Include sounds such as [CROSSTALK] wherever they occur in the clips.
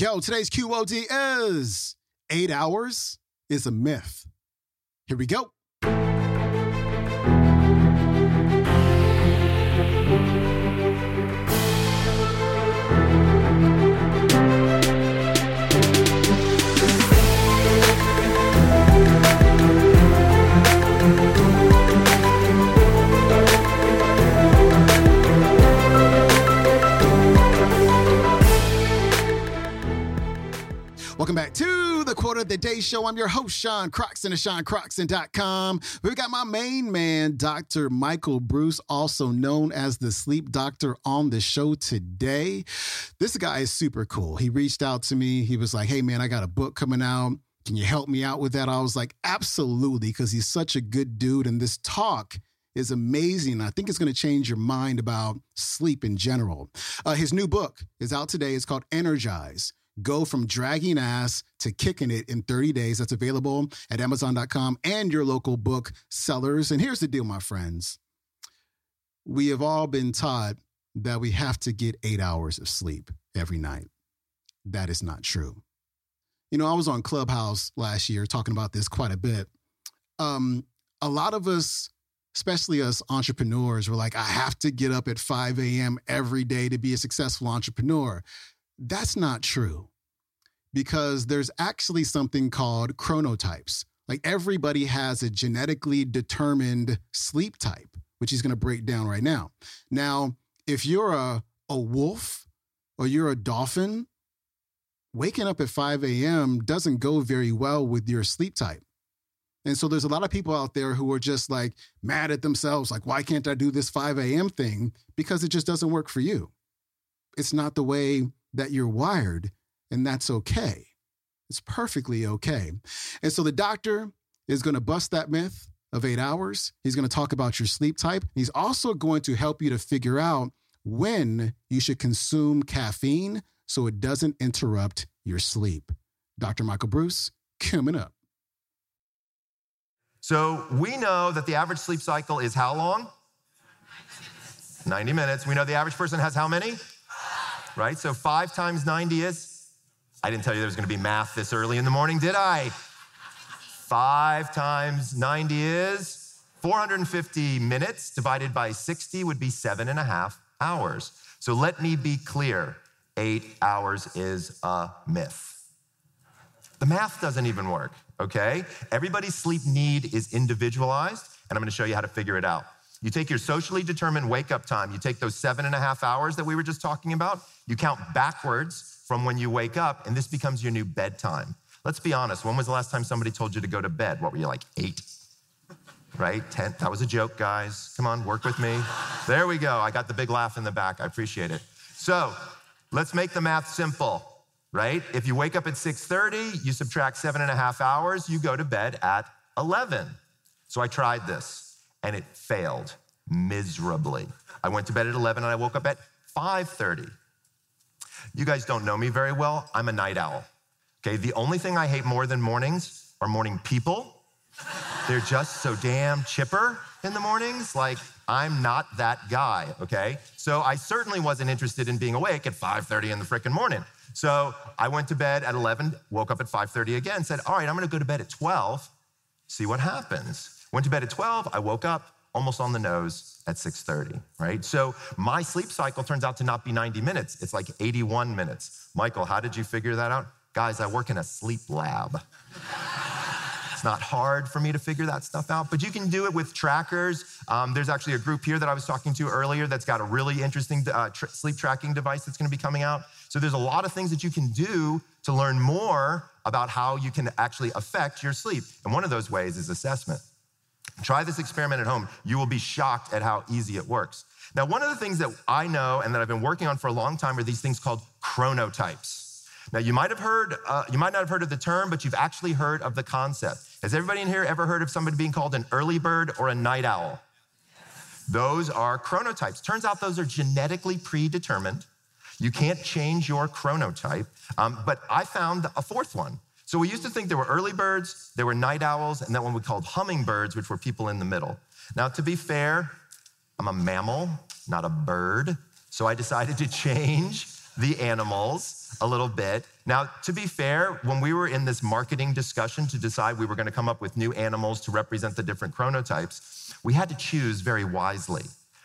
Yo, today's QOD is eight hours is a myth. Here we go. Welcome back to the Quote of the Day Show. I'm your host, Sean Croxton of SeanCroxton.com. We've got my main man, Dr. Michael Breus, also known as the Sleep Doctor, on the show today. This guy is super cool. He reached out to me. He was like, hey, man, I got a book coming out. Can you help me out with that? I was like, absolutely, because he's such a good dude. And this talk is amazing. I think it's going to change your mind about sleep in general. Uh, his new book is out today. It's called Energize Go from dragging ass to kicking it in 30 days. That's available at Amazon.com and your local book sellers. And here's the deal, my friends. We have all been taught that we have to get eight hours of sleep every night. That is not true. You know, I was on Clubhouse last year talking about this quite a bit. Um, a lot of us, especially us entrepreneurs, were like, I have to get up at 5 a.m. every day to be a successful entrepreneur. That's not true because there's actually something called chronotypes. Like everybody has a genetically determined sleep type, which he's going to break down right now. Now, if you're a, a wolf or you're a dolphin, waking up at 5 a.m. doesn't go very well with your sleep type. And so there's a lot of people out there who are just like mad at themselves, like, why can't I do this 5 a.m. thing? Because it just doesn't work for you. It's not the way that you're wired, and that's okay. It's perfectly okay. And so the doctor is going to bust that myth of eight hours. He's going to talk about your sleep type. He's also going to help you to figure out when you should consume caffeine so it doesn't interrupt your sleep. Dr. Michael Breus, coming up. So we know that the average sleep cycle is how long? 90 minutes. We know the average person has how many? Right? So five times 90 is, I didn't tell you there was gonna be math this early in the morning, did I? Five times 90 is 450 minutes divided by 60 would be seven and a half hours. So let me be clear eight hours is a myth. The math doesn't even work, okay? Everybody's sleep need is individualized, and I'm gonna show you how to figure it out. You take your socially determined wake up time, you take those seven and a half hours that we were just talking about, you count backwards from when you wake up, and this becomes your new bedtime. Let's be honest, when was the last time somebody told you to go to bed? What were you like, eight? Right? Ten? That was a joke, guys. Come on, work with me. There we go. I got the big laugh in the back. I appreciate it. So let's make the math simple, right? If you wake up at 6:30, you subtract seven and a half hours, you go to bed at 11. So I tried this and it failed miserably. I went to bed at 11 and I woke up at 5:30. You guys don't know me very well. I'm a night owl. Okay, the only thing I hate more than mornings are morning people. They're just so damn chipper in the mornings. Like, I'm not that guy, okay? So I certainly wasn't interested in being awake at 5:30 in the freaking morning. So I went to bed at 11, woke up at 5:30 again, said, "All right, I'm going to go to bed at 12, see what happens." Went to bed at 12, I woke up almost on the nose at 6:30, right? So my sleep cycle turns out to not be 90 minutes. It's like 81 minutes. Michael, how did you figure that out? Guys, I work in a sleep lab. It's not hard for me to figure that stuff out, but you can do it with trackers. Um, there's actually a group here that I was talking to earlier that's got a really interesting uh, tr- sleep tracking device that's gonna be coming out. So there's a lot of things that you can do to learn more about how you can actually affect your sleep. And one of those ways is assessment. Try this experiment at home. You will be shocked at how easy it works. Now, one of the things that I know and that I've been working on for a long time are these things called chronotypes. Now, you might have heard, uh, you might not have heard of the term, but you've actually heard of the concept. Has everybody in here ever heard of somebody being called an early bird or a night owl? Those are chronotypes. Turns out those are genetically predetermined. You can't change your chronotype. Um, but I found a fourth one. So we used to think there were early birds, there were night owls, and then one we called hummingbirds, which were people in the middle. Now, to be fair, I'm a mammal, not a bird. So I decided to change the animals a little bit. Now, to be fair, when we were in this marketing discussion to decide we were going to come up with new animals to represent the different chronotypes, we had to choose very wisely.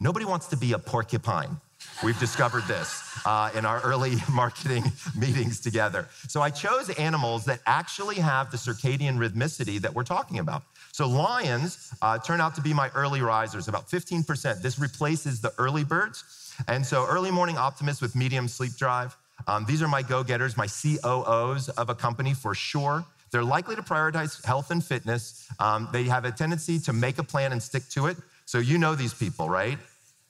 Nobody wants to be a porcupine. We've discovered this uh, in our early [LAUGHS] marketing meetings together. So I chose animals that actually have the circadian rhythmicity that we're talking about. So lions uh, turn out to be my early risers, about 15%. This replaces the early birds. And so early morning optimists with medium sleep drive. Um, these are my go getters, my COOs of a company for sure. They're likely to prioritize health and fitness. Um, they have a tendency to make a plan and stick to it. So you know these people, right?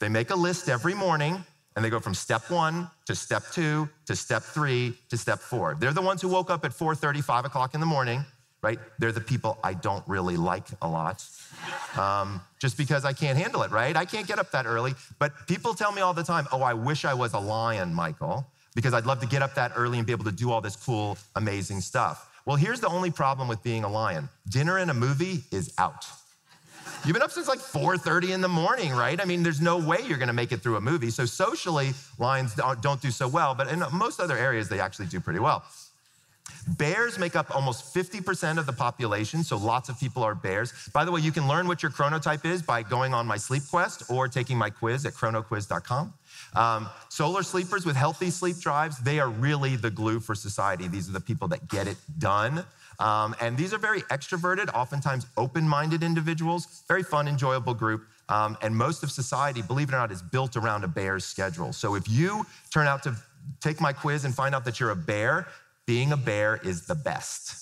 They make a list every morning and they go from step one to step two to step three to step four. They're the ones who woke up at 4:30, 5 o'clock in the morning, right? They're the people I don't really like a lot, um, just because I can't handle it, right? I can't get up that early. But people tell me all the time, "Oh, I wish I was a lion, Michael, because I'd love to get up that early and be able to do all this cool, amazing stuff." Well, here's the only problem with being a lion: dinner and a movie is out. You've been up since like 4:30 in the morning, right? I mean, there's no way you're going to make it through a movie. So socially, lions don't do so well, but in most other areas, they actually do pretty well. Bears make up almost 50% of the population, so lots of people are bears. By the way, you can learn what your chronotype is by going on my sleep quest or taking my quiz at chronoquiz.com. Um, solar sleepers with healthy sleep drives, they are really the glue for society. These are the people that get it done. Um, and these are very extroverted, oftentimes open minded individuals, very fun, enjoyable group. Um, and most of society, believe it or not, is built around a bear's schedule. So if you turn out to take my quiz and find out that you're a bear, being a bear is the best.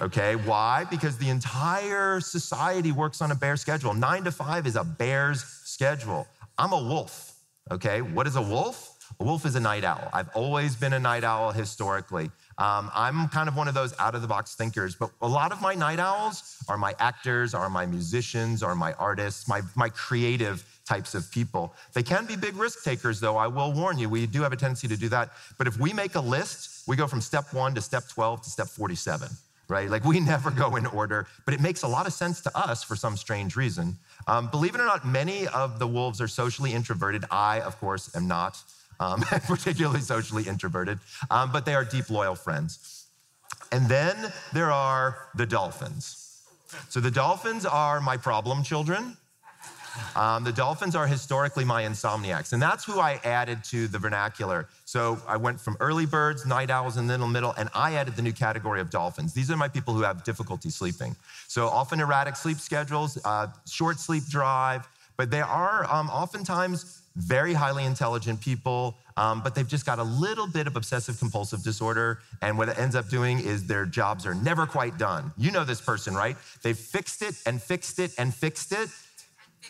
Okay, why? Because the entire society works on a bear schedule. Nine to five is a bear's schedule. I'm a wolf. Okay, what is a wolf? A wolf is a night owl. I've always been a night owl historically. Um, I'm kind of one of those out of the box thinkers, but a lot of my night owls are my actors, are my musicians, are my artists, my, my creative types of people. They can be big risk takers, though. I will warn you, we do have a tendency to do that. But if we make a list, we go from step one to step 12 to step 47, right? Like we [LAUGHS] never go in order, but it makes a lot of sense to us for some strange reason. Um, believe it or not, many of the wolves are socially introverted. I, of course, am not um, [LAUGHS] particularly socially introverted, um, but they are deep, loyal friends. And then there are the dolphins. So the dolphins are my problem children. Um, the dolphins are historically my insomniacs, and that's who I added to the vernacular. So I went from early birds, night owls, and then the middle, and I added the new category of dolphins. These are my people who have difficulty sleeping. So often erratic sleep schedules, uh, short sleep drive, but they are um, oftentimes very highly intelligent people, um, but they've just got a little bit of obsessive compulsive disorder. And what it ends up doing is their jobs are never quite done. You know this person, right? They've fixed it and fixed it and fixed it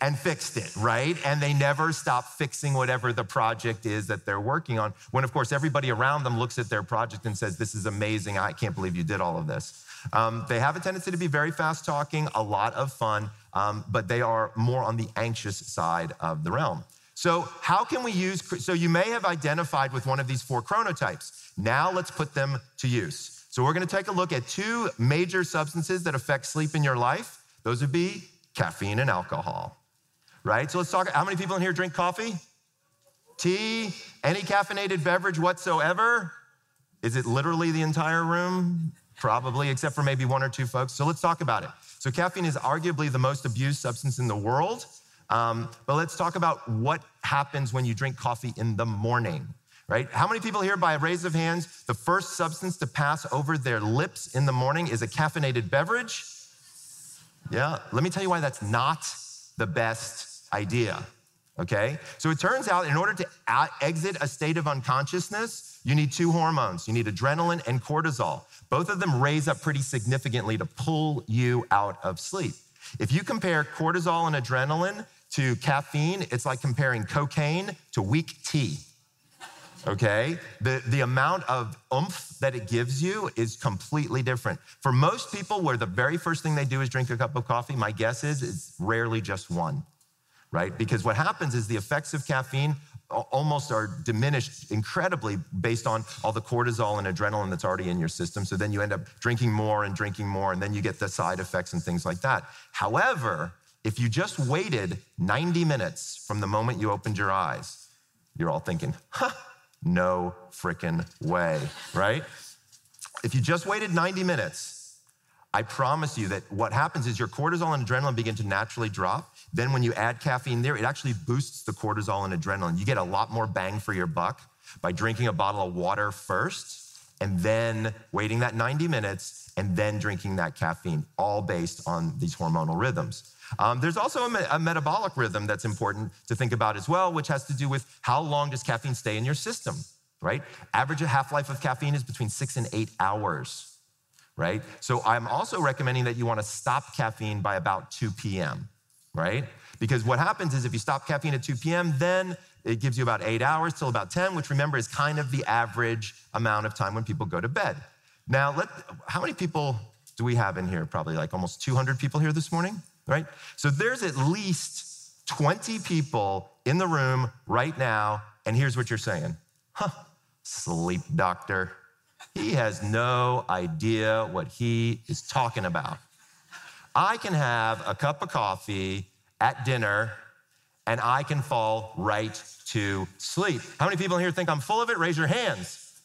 and fixed it, right? And they never stop fixing whatever the project is that they're working on. When, of course, everybody around them looks at their project and says, This is amazing. I can't believe you did all of this. Um, they have a tendency to be very fast talking, a lot of fun, um, but they are more on the anxious side of the realm. So, how can we use? So, you may have identified with one of these four chronotypes. Now, let's put them to use. So, we're going to take a look at two major substances that affect sleep in your life. Those would be caffeine and alcohol, right? So, let's talk. How many people in here drink coffee? Tea? Any caffeinated beverage whatsoever? Is it literally the entire room? Probably, except for maybe one or two folks. So, let's talk about it. So, caffeine is arguably the most abused substance in the world. Um, but let's talk about what happens when you drink coffee in the morning, right? How many people here, by a raise of hands, the first substance to pass over their lips in the morning is a caffeinated beverage? Yeah, let me tell you why that's not the best idea, okay? So it turns out in order to exit a state of unconsciousness, you need two hormones. You need adrenaline and cortisol. Both of them raise up pretty significantly to pull you out of sleep. If you compare cortisol and adrenaline to caffeine, it's like comparing cocaine to weak tea. Okay? The, the amount of oomph that it gives you is completely different. For most people, where the very first thing they do is drink a cup of coffee, my guess is it's rarely just one, right? Because what happens is the effects of caffeine almost are diminished incredibly based on all the cortisol and adrenaline that's already in your system. So then you end up drinking more and drinking more, and then you get the side effects and things like that. However, if you just waited 90 minutes from the moment you opened your eyes, you're all thinking, huh, No freaking way, right? If you just waited 90 minutes, I promise you that what happens is your cortisol and adrenaline begin to naturally drop. Then, when you add caffeine there, it actually boosts the cortisol and adrenaline. You get a lot more bang for your buck by drinking a bottle of water first and then waiting that 90 minutes and then drinking that caffeine, all based on these hormonal rhythms. Um, there's also a, me- a, metabolic rhythm that's important to think about as well, which has to do with how long does caffeine stay in your system, right? Average half-life of caffeine is between six and eight hours, right? So I'm also recommending that you want to stop caffeine by about 2 p.m., right? Because what happens is if you stop caffeine at 2 p.m., then it gives you about eight hours till about 10, which remember is kind of the average amount of time when people go to bed. Now, let, how many people do we have in here? Probably like almost 200 people here this morning, right? So there's at least 20 people in the room right now, and here's what you're saying Huh, sleep doctor. He has no idea what he is talking about. I can have a cup of coffee at dinner and I can fall right to sleep. How many people in here think I'm full of it? Raise your hands.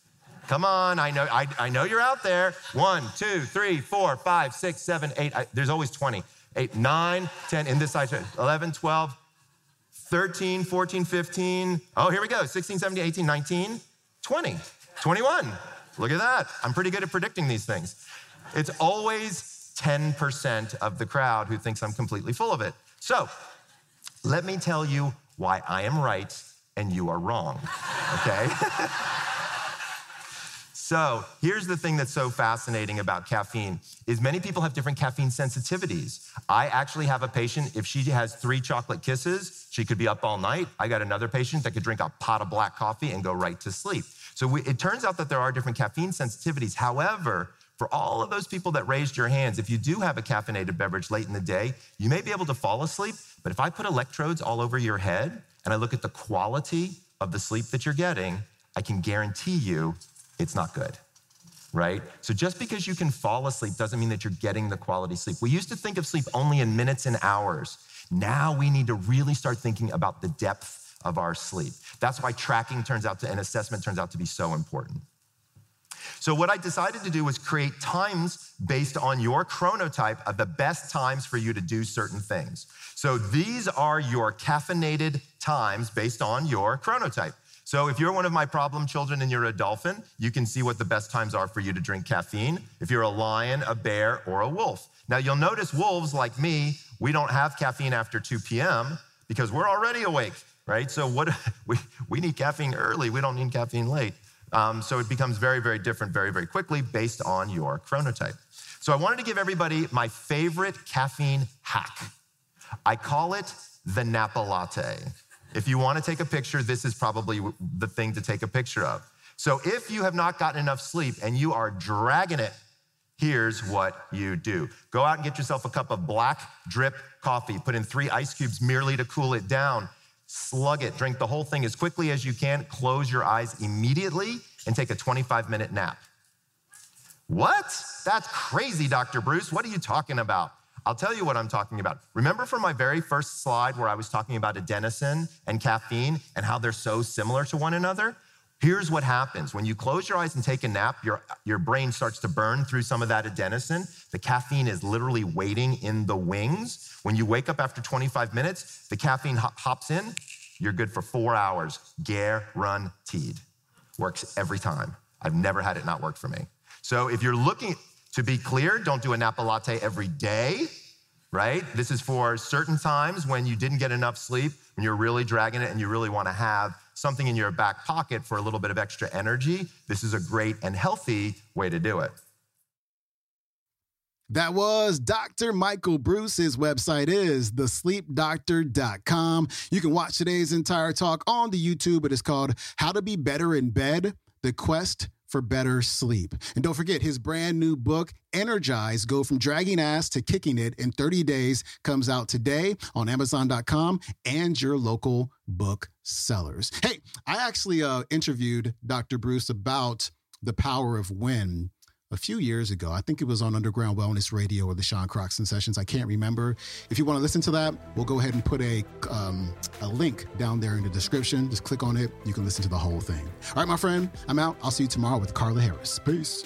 Come on, I know, I, I know you're out there. One, two, three, four, five, six, seven, eight. I, there's always 20. Eight, nine, 10, in this side, 11, 12, 13, 14, 15. Oh, here we go. 16, 17, 18, 19, 20, 21. Look at that. I'm pretty good at predicting these things. It's always 10% of the crowd who thinks I'm completely full of it. So let me tell you why I am right and you are wrong, okay? [LAUGHS] so here's the thing that's so fascinating about caffeine is many people have different caffeine sensitivities. I actually have a patient, if she has three chocolate kisses, she could be up all night. I got another patient that could drink a pot of black coffee and go right to sleep. So we, it turns out that there are different caffeine sensitivities. However, for all of those people that raised your hands, if you do have a caffeinated beverage late in the day, you may be able to fall asleep, but if I put electrodes all over your head and I look at the quality of the sleep that you're getting, I can guarantee you it's not good, right? So just because you can fall asleep doesn't mean that you're getting the quality sleep. We used to think of sleep only in minutes and hours. Now we need to really start thinking about the depth of our sleep. That's why tracking turns out to, and assessment turns out to be so important. So, what I decided to do was create times based on your chronotype of the best times for you to do certain things. So, these are your caffeinated times based on your chronotype. So, if you're one of my problem children and you're a dolphin, you can see what the best times are for you to drink caffeine. If you're a lion, a bear, or a wolf. Now, you'll notice wolves like me, we don't have caffeine after 2 p.m. because we're already awake, right? So, what [LAUGHS] we, we need caffeine early, we don't need caffeine late. Um, so it becomes very, very different very, very quickly based on your chronotype. So I wanted to give everybody my favorite caffeine hack. I call it the Napa Latte. If you want to take a picture, this is probably the thing to take a picture of. So if you have not gotten enough sleep and you are dragging it, here's what you do go out and get yourself a cup of black drip coffee, put in three ice cubes merely to cool it down slug it, drink the whole thing as quickly as you can, close your eyes immediately, and take a 25 minute nap. What? That's crazy, Dr. Breus. What are you talking about? I'll tell you what I'm talking about. Remember from my very first slide where I was talking about adenosine and caffeine and how they're so similar to one another? Here's what happens. When you close your eyes and take a nap, your, your brain starts to burn through some of that adenosine. The caffeine is literally waiting in the wings. When you wake up after 25 minutes, the caffeine hops in, you're good for four hours, guaranteed. Works every time. I've never had it not work for me. So if you're looking, to be clear, don't do a Napa latte every day, right? This is for certain times when you didn't get enough sleep, when you're really dragging it and you really wanna have something in your back pocket for a little bit of extra energy, this is a great and healthy way to do it. That was Dr. Michael Breus. His website is thesleepdoctor.com. You can watch today's entire talk on the YouTube. It is called How to Be Better in Bed The Quest for better sleep. And don't forget his brand new book, Energize Go from Dragging Ass to Kicking It in 30 Days, comes out today on Amazon.com and your local book sellers. Hey, I actually uh, interviewed Dr. Breus about the power of when a few years ago. I think it was on Underground Wellness Radio or the Sean Croxton Sessions. I can't remember. If you want to listen to that, we'll go ahead and put a um, a link down there in the description. Just click on it. You can listen to the whole thing. All right, my friend, I'm out. I'll see you tomorrow with Carla Harris. Peace.